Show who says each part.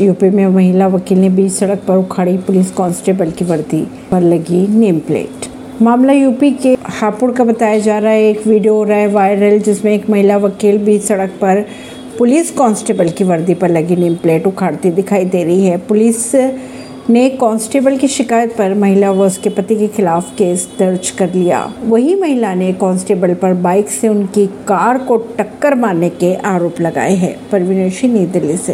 Speaker 1: UP में महिला वकील ने बीच सड़क पर उखाड़ी पुलिस कांस्टेबल की वर्दी पर लगी नेम प्लेट मामला यूपी के हापुड़ का बताया जा रहा है। एक वीडियो हो रहा है वायरल, जिसमें एक महिला वकील बीच सड़क पर पुलिस कांस्टेबल की वर्दी पर लगी नेम प्लेट उखाड़ती दिखाई दे रही है। पुलिस ने कांस्टेबल की शिकायत पर महिला व उसके पति के खिलाफ केस दर्ज कर लिया। वही महिला ने कांस्टेबल पर बाइक से उनकी कार को टक्कर मारने के आरोप लगाए हैं। परवीन सिंह, नई दिल्ली से।